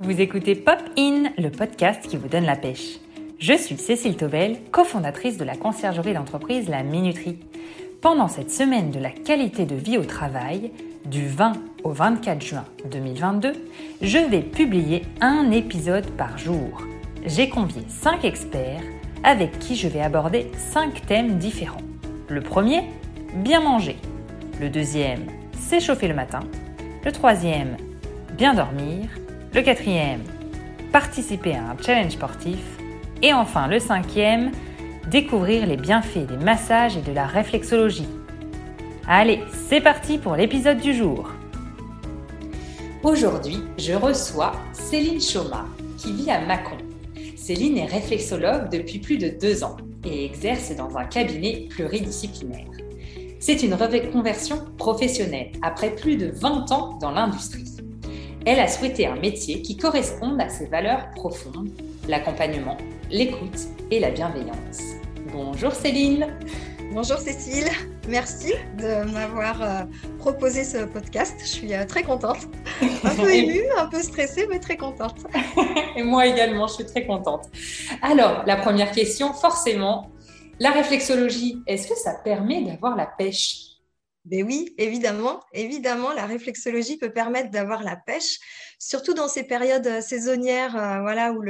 Vous écoutez Pop In, le podcast qui vous donne la pêche. Je suis Cécile Tovel, cofondatrice de la conciergerie d'entreprise La Minuterie. Pendant cette semaine de la qualité de vie au travail, du 20 au 24 juin 2022, je vais publier un épisode par jour. J'ai convié 5 experts avec qui je vais aborder 5 thèmes différents. Le premier, bien manger. Le deuxième, s'échauffer le matin. Le troisième, bien dormir. Le quatrième, participer à un challenge sportif. Et enfin, le cinquième, découvrir les bienfaits des massages et de la réflexologie. Allez, c'est parti pour l'épisode du jour. Aujourd'hui, je reçois Céline Choma, qui vit à Mâcon. Céline est réflexologue depuis plus de deux ans et exerce dans un cabinet pluridisciplinaire. C'est une reconversion professionnelle après plus de 20 ans dans l'industrie. Elle a souhaité un métier qui corresponde à ses valeurs profondes, l'accompagnement, l'écoute et la bienveillance. Bonjour Céline. Bonjour Cécile, merci de m'avoir euh, proposé ce podcast. Je suis euh, très contente, un peu émue, un peu stressée, mais très contente. et moi également, je suis très contente. Alors, la première question, forcément, la réflexologie, est-ce que ça permet d'avoir la pêche? Ben oui, évidemment, évidemment, la réflexologie peut permettre d'avoir la pêche, surtout dans ces périodes euh, saisonnières, euh, voilà, où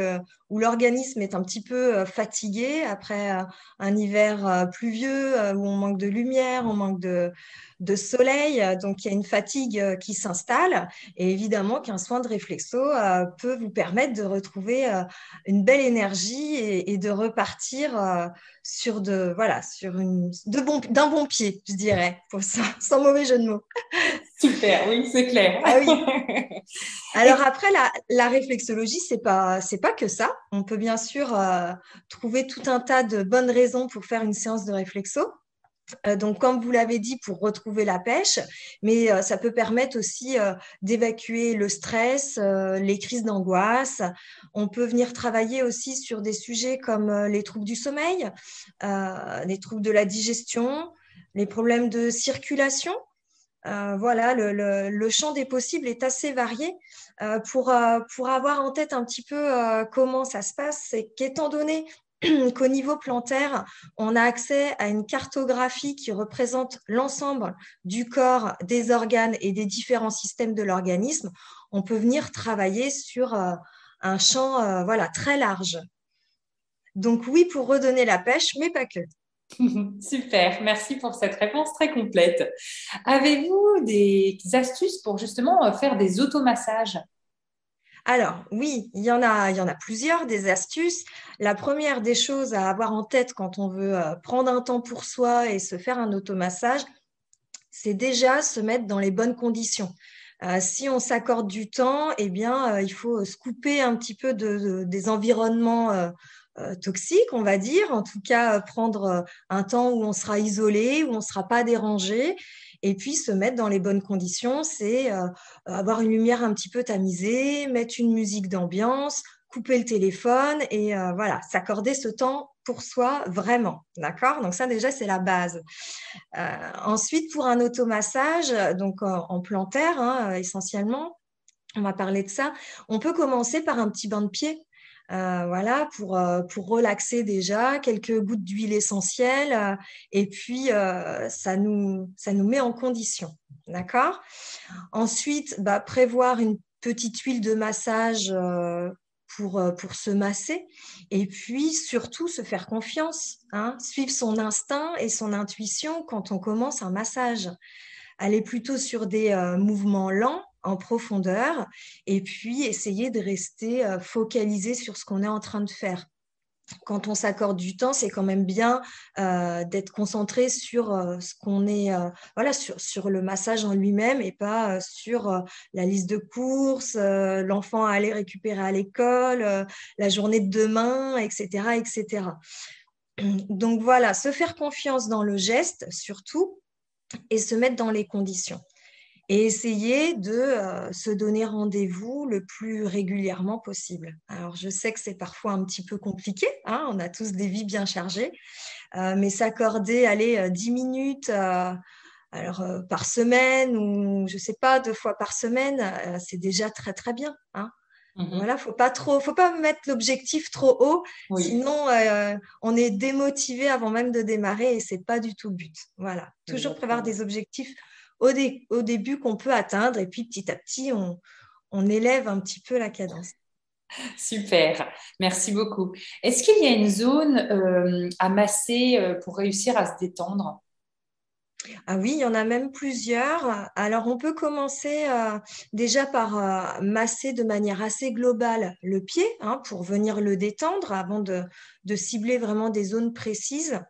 où l'organisme est un petit peu euh, fatigué après un hiver pluvieux, où on manque de lumière, on manque de de soleil, donc il y a une fatigue qui s'installe, et évidemment qu'un soin de réflexo peut vous permettre de retrouver une belle énergie et, de repartir sur de voilà sur une bon d'un bon pied, je dirais, pour ça sans mauvais jeu de mots. Super, oui, c'est clair. Ah Alors après, la, réflexologie, c'est pas c'est pas que ça. On peut bien sûr euh, trouver tout un tas de bonnes raisons pour faire une séance de réflexo. Euh, donc, comme vous l'avez dit, pour retrouver la pêche, mais euh, ça peut permettre aussi d'évacuer le stress, les crises d'angoisse. On peut venir travailler aussi sur des sujets comme les troubles du sommeil, les troubles de la digestion, les problèmes de circulation. Euh, voilà, le, champ des possibles est assez varié. Euh, pour, euh, pour avoir en tête un petit peu comment ça se passe, c'est qu'étant donné qu'au niveau plantaire, on a accès à une cartographie qui représente l'ensemble du corps, des organes et des différents systèmes de l'organisme, on peut venir travailler sur un champ voilà, très large. Donc oui, pour redonner la pêche, mais pas que. Super, merci pour cette réponse très complète. Avez-vous des astuces pour justement euh, faire des automassages? Alors oui, il y en a, il y en a plusieurs des astuces. La première des choses à avoir en tête quand on veut euh, prendre un temps pour soi et se faire un automassage, c'est déjà se mettre dans les bonnes conditions. Euh, si on s'accorde du temps, eh bien, il faut se couper un petit peu des environnements euh, toxique, on va dire. En tout cas, euh, prendre euh, un temps où on sera isolé, où on ne sera pas dérangé. Et puis se mettre dans les bonnes conditions, c'est avoir une lumière un petit peu tamisée, mettre une musique d'ambiance, couper le téléphone et voilà, s'accorder ce temps pour soi vraiment. D'accord? Donc ça déjà, c'est la base. ensuite, pour un automassage, donc en, plantaire hein, essentiellement, on va parler de ça, on peut commencer par un petit bain de pied. Euh, voilà, pour, euh, pour relaxer déjà, quelques gouttes d'huile essentielle, euh, et puis ça, nous, ça nous met en condition. D'accord? Ensuite, bah, prévoir une petite huile de massage pour, pour se masser, et puis surtout se faire confiance, hein, suivre son instinct et son intuition quand on commence un massage. Aller plutôt sur des mouvements lents en profondeur et puis essayer de rester euh, focalisé sur ce qu'on est en train de faire quand on s'accorde du temps, c'est quand même bien euh, d'être concentré sur euh, ce qu'on est, voilà, sur, sur, le massage en lui-même et pas sur la liste de courses, l'enfant à aller récupérer à l'école, la journée de demain, etc., etc. Donc voilà, se faire confiance dans le geste surtout et se mettre dans les conditions et essayer de euh, se donner rendez-vous le plus régulièrement possible. Alors, je sais que c'est parfois un petit peu compliqué, hein, on a tous des vies bien chargées, euh, mais s'accorder, aller 10 euh, minutes alors, par semaine ou, je ne sais pas, deux fois par semaine, c'est déjà très, très bien. Hein. Mhm. Voilà, faut pas trop, faut pas mettre l'objectif trop haut, sinon euh, on est démotivé avant même de démarrer et c'est pas du tout le but. Voilà, toujours prévoir des objectifs au, au début qu'on peut atteindre et puis petit à petit on, on élève un petit peu la cadence. Super, merci beaucoup. Est-ce qu'il y a une zone euh, à masser euh, pour réussir à se détendre? Ah oui, il y en a même plusieurs. Alors, on peut commencer euh, déjà par masser de manière assez globale le pied hein, pour venir le détendre avant de, de, cibler vraiment des zones précises.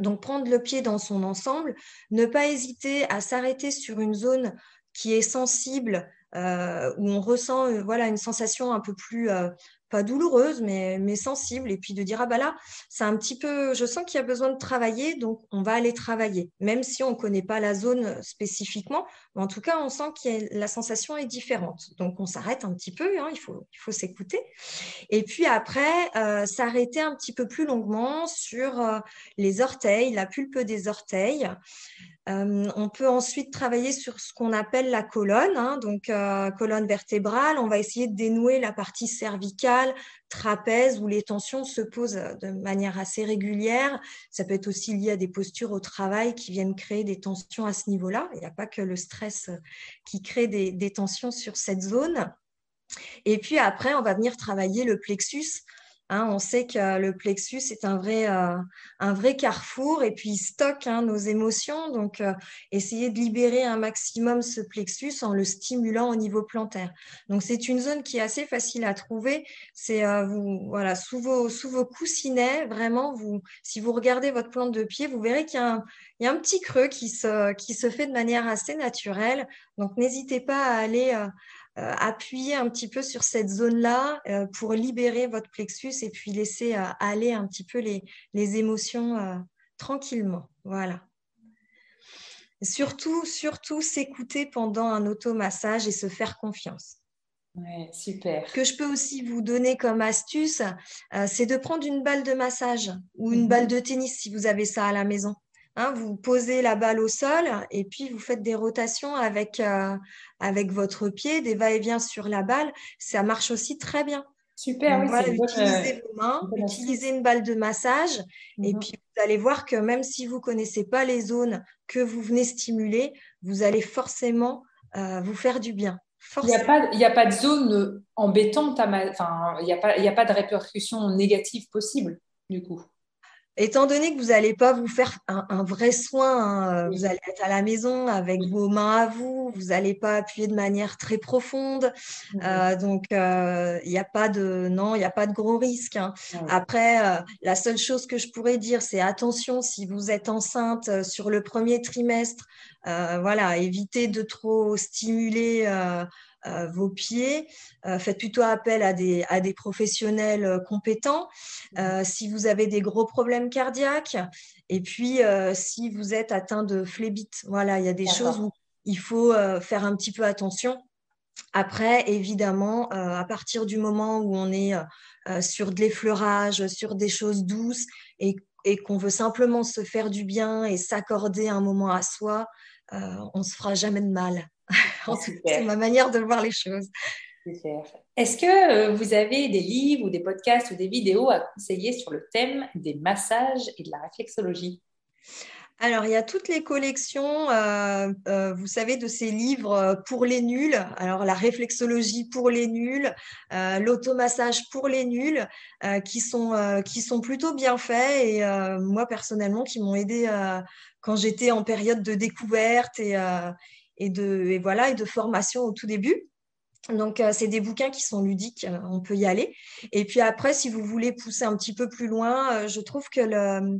Donc, prendre le pied dans son ensemble, ne pas hésiter à s'arrêter sur une zone qui est sensible euh, où on ressent euh, voilà une sensation un peu plus euh, pas douloureuse mais, mais sensible et puis de dire ah bah là c'est un petit peu je sens qu'il y a besoin de travailler donc on va aller travailler. Même si on ne connaît pas la zone spécifiquement mais en tout cas on sent que la sensation est différente. Donc on s'arrête un petit peu hein, il faut il faut s'écouter. Et puis après s'arrêter un petit peu plus longuement sur les orteils la pulpe des orteils euh, on peut ensuite travailler sur ce qu'on appelle la colonne, hein, donc euh, colonne vertébrale. On va essayer de dénouer la partie cervicale, trapèze, où les tensions se posent de manière assez régulière. Ça peut être aussi lié à des postures au travail qui viennent créer des tensions à ce niveau-là. Il n'y a pas que le stress qui crée des tensions sur cette zone. Et puis après, on va venir travailler le plexus. Hein, on sait que le plexus est un vrai, euh, un vrai carrefour et puis il stocke hein, nos émotions. Donc, euh, essayez de libérer un maximum ce plexus en le stimulant au niveau plantaire. Donc, c'est une zone qui est assez facile à trouver. C'est euh, vous, voilà, sous vos, sous vos coussinets, vraiment, vous, si vous regardez votre plante de pied, vous verrez qu'il y a un, y a un petit creux qui se, qui se fait de manière assez naturelle. Donc, n'hésitez pas à aller euh, appuyer un petit peu sur cette zone-là euh, pour libérer votre plexus et puis laisser euh, aller un petit peu les, émotions tranquillement. Voilà. surtout, surtout s'écouter pendant un automassage et se faire confiance. Ouais, super. Ce que je peux aussi vous donner comme astuce, c'est de prendre une balle de massage ou une mhm. balle de tennis si vous avez ça à la maison. Hein, vous posez la balle au sol et puis vous faites des rotations avec, euh, avec votre pied, des va-et-vient sur la balle. Ça marche aussi très bien. Super, oui, utilisez vos mains, utilisez une balle de massage et mhm. puis vous allez voir que même si vous ne connaissez pas les zones que vous venez stimuler, vous allez forcément euh, vous faire du bien. Il n'y a, pas, a pas de zone embêtante, il n'y a, pas, a pas de répercussions négatives possibles du coup étant donné que vous n'allez pas vous faire un, vrai soin, hein, euh, vous allez être à la maison avec vos mains à vous, vous n'allez pas appuyer de manière très profonde. Euh, donc, euh, il n'y a pas de non, il n'y a pas de gros risques. Hein. Après, la seule chose que je pourrais dire, c'est attention si vous êtes enceinte sur le premier trimestre, voilà, évitez de trop stimuler vos pieds, euh, faites plutôt appel à des, à des professionnels euh, compétents. Mmh. si vous avez des gros problèmes cardiaques, et puis si vous êtes atteint de phlébite, voilà, il y a des choses où il faut faire un petit peu attention. Après, évidemment, à partir du moment où on est sur de l'effleurage, sur des choses douces et, et qu'on veut simplement se faire du bien et s'accorder un moment à soi, on ne se fera jamais de mal. c'est ma manière de voir les choses. Est-ce que euh, vous avez des livres ou des podcasts ou des vidéos à conseiller sur le thème des massages et de la réflexologie? Alors, il y a toutes les collections, euh, euh, vous savez, de ces livres pour les nuls. Alors, la réflexologie pour les nuls, l'automassage pour les nuls, qui, sont, qui sont plutôt bien faits et moi, personnellement, qui m'ont aidé quand j'étais en période de découverte et, et de, voilà, et de formation au tout début. Donc, euh, c'est des bouquins qui sont ludiques, euh, on peut y aller. Et puis après, si vous voulez pousser un petit peu plus loin, euh, je trouve que le,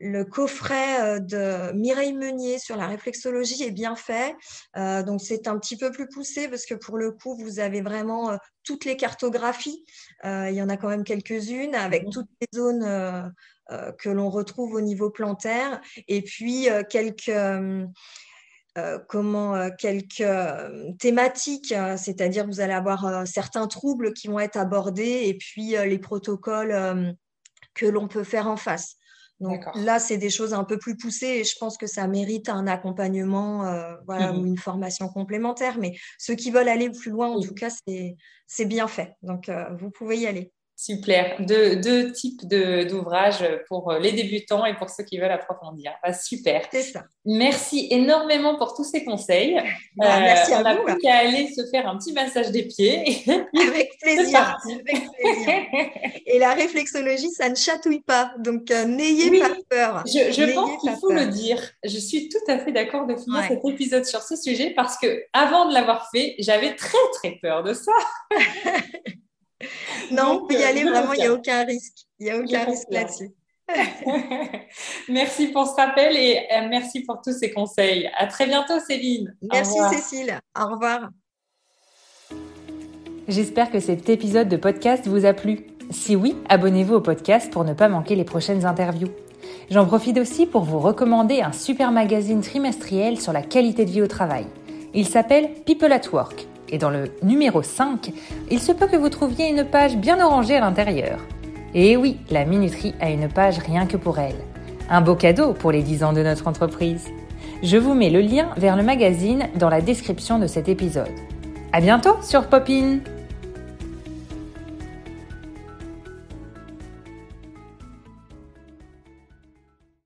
le, coffret de Mireille Meunier sur la réflexologie est bien fait. donc, c'est un petit peu plus poussé parce que pour le coup, vous avez vraiment toutes les cartographies. il y en a quand même quelques-unes avec mmh. toutes les zones que l'on retrouve au niveau plantaire. Et puis, quelques euh, comment euh, quelques euh, thématiques, c'est-à-dire vous allez avoir certains troubles qui vont être abordés et puis les protocoles que l'on peut faire en face. Donc là, c'est des choses un peu plus poussées et je pense que ça mérite un accompagnement voilà, ou une formation complémentaire. Mais ceux qui veulent aller plus loin, en tout cas, c'est bien fait. Donc, vous pouvez y aller. Super. Deux, deux types d'ouvrages pour les débutants et pour ceux qui veulent approfondir. Ah, super. C'est ça. Merci énormément pour tous ces conseils. Bah, merci à on n'a plus qu'à aller se faire un petit massage des pieds. Avec plaisir. Avec plaisir. Et la réflexologie, ça ne chatouille pas. Donc, euh, n'ayez pas peur. Je, je pense qu'il faut le dire. Je suis tout à fait d'accord de finir cet épisode sur ce sujet parce que avant de l'avoir fait, j'avais très, très peur de ça. non, on peut y aller, vraiment, il n'y a aucun risque. Il n'y a aucun risque là-dessus. merci pour ce rappel et euh, merci pour tous ces conseils. À très bientôt, Céline. Merci, Cécile. Au revoir. J'espère que cet épisode de podcast vous a plu. Si oui, abonnez-vous au podcast pour ne pas manquer les prochaines interviews. J'en profite aussi pour vous recommander un super magazine trimestriel sur la qualité de vie au travail. Il s'appelle People at Work et dans le numéro 5, il se peut que vous trouviez une page bien orangée à l'intérieur. Et oui, la minuterie a une page rien que pour elle. Un beau cadeau pour les 10 ans de notre entreprise. Je vous mets le lien vers le magazine dans la description de cet épisode. À bientôt sur Popin!